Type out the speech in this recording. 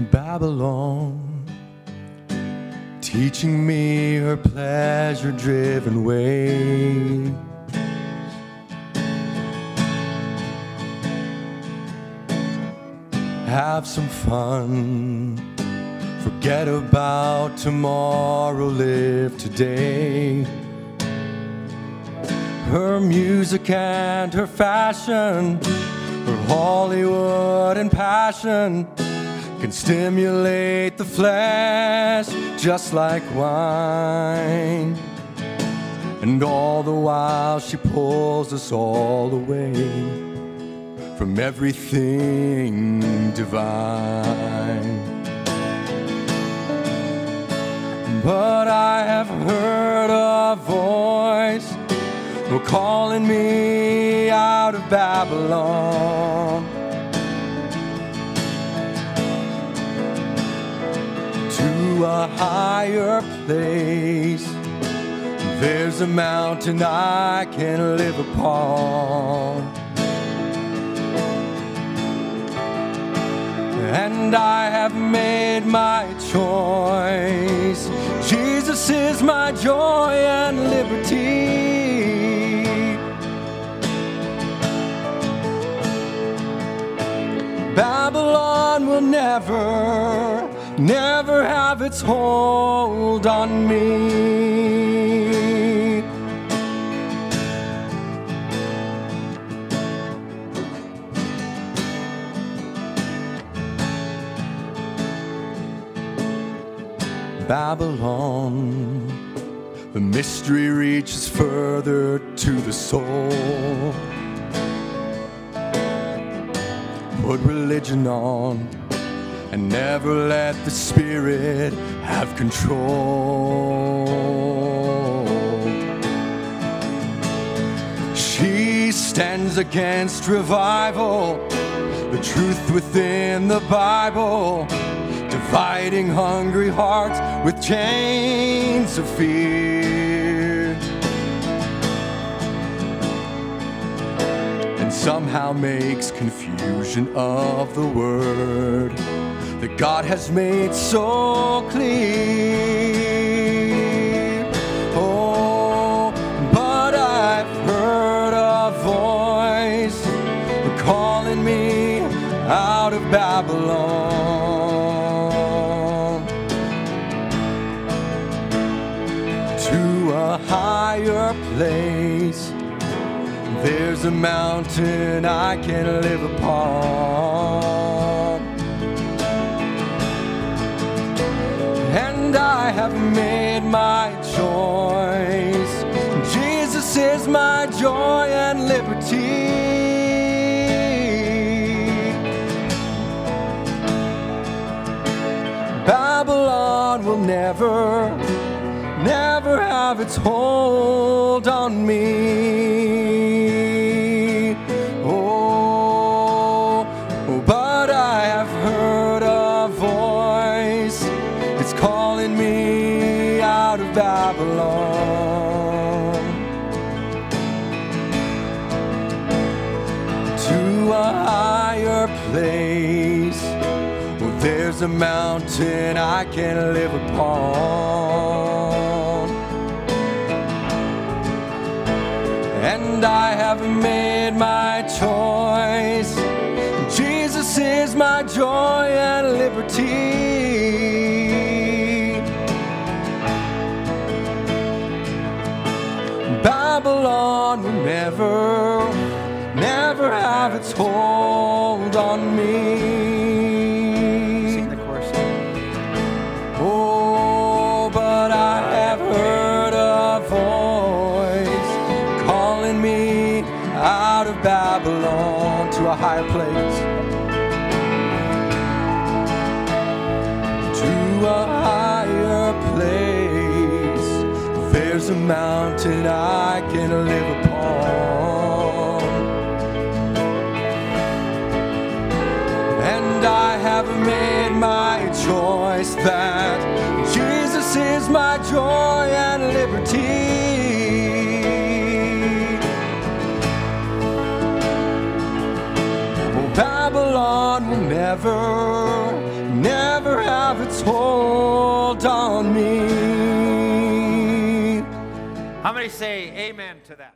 Babylon, teaching me her pleasure driven ways. Have some fun, forget about tomorrow, live today. Her music and her fashion, her Hollywood and passion can stimulate the flesh just like wine. And all the while she pulls us all away from everything divine. But I have heard a voice calling me out of Babylon. A higher place. There's a mountain I can live upon. And I have made my choice. Jesus is my joy and liberty. Babylon will never never have its hold on me. Babylon, the mystery reaches further to the soul. Put religion on and never let the Spirit have control. She stands against revival, the truth within the Bible, dividing hungry hearts with chains of fear. And somehow makes confusion of the word that God has made so clear. Oh, but I've heard a voice calling me out of Babylon to a higher place. There's a mountain I can live upon. Have made my choice. Jesus is my joy and liberty. Babylon will never, never have its hold on me. Oh, but Babylon to a higher place. Well, there's a mountain I can live upon. And I have made my choice. Jesus is my joy and liberty. Babylon will never, never have its hold on me. Sing the chorus. Oh, but I have heard a voice calling me out of Babylon to a higher place. To a higher place. There's a mountain I can live is my joy and liberty. Oh, Babylon will never, never have its hold on me. How many say amen to that?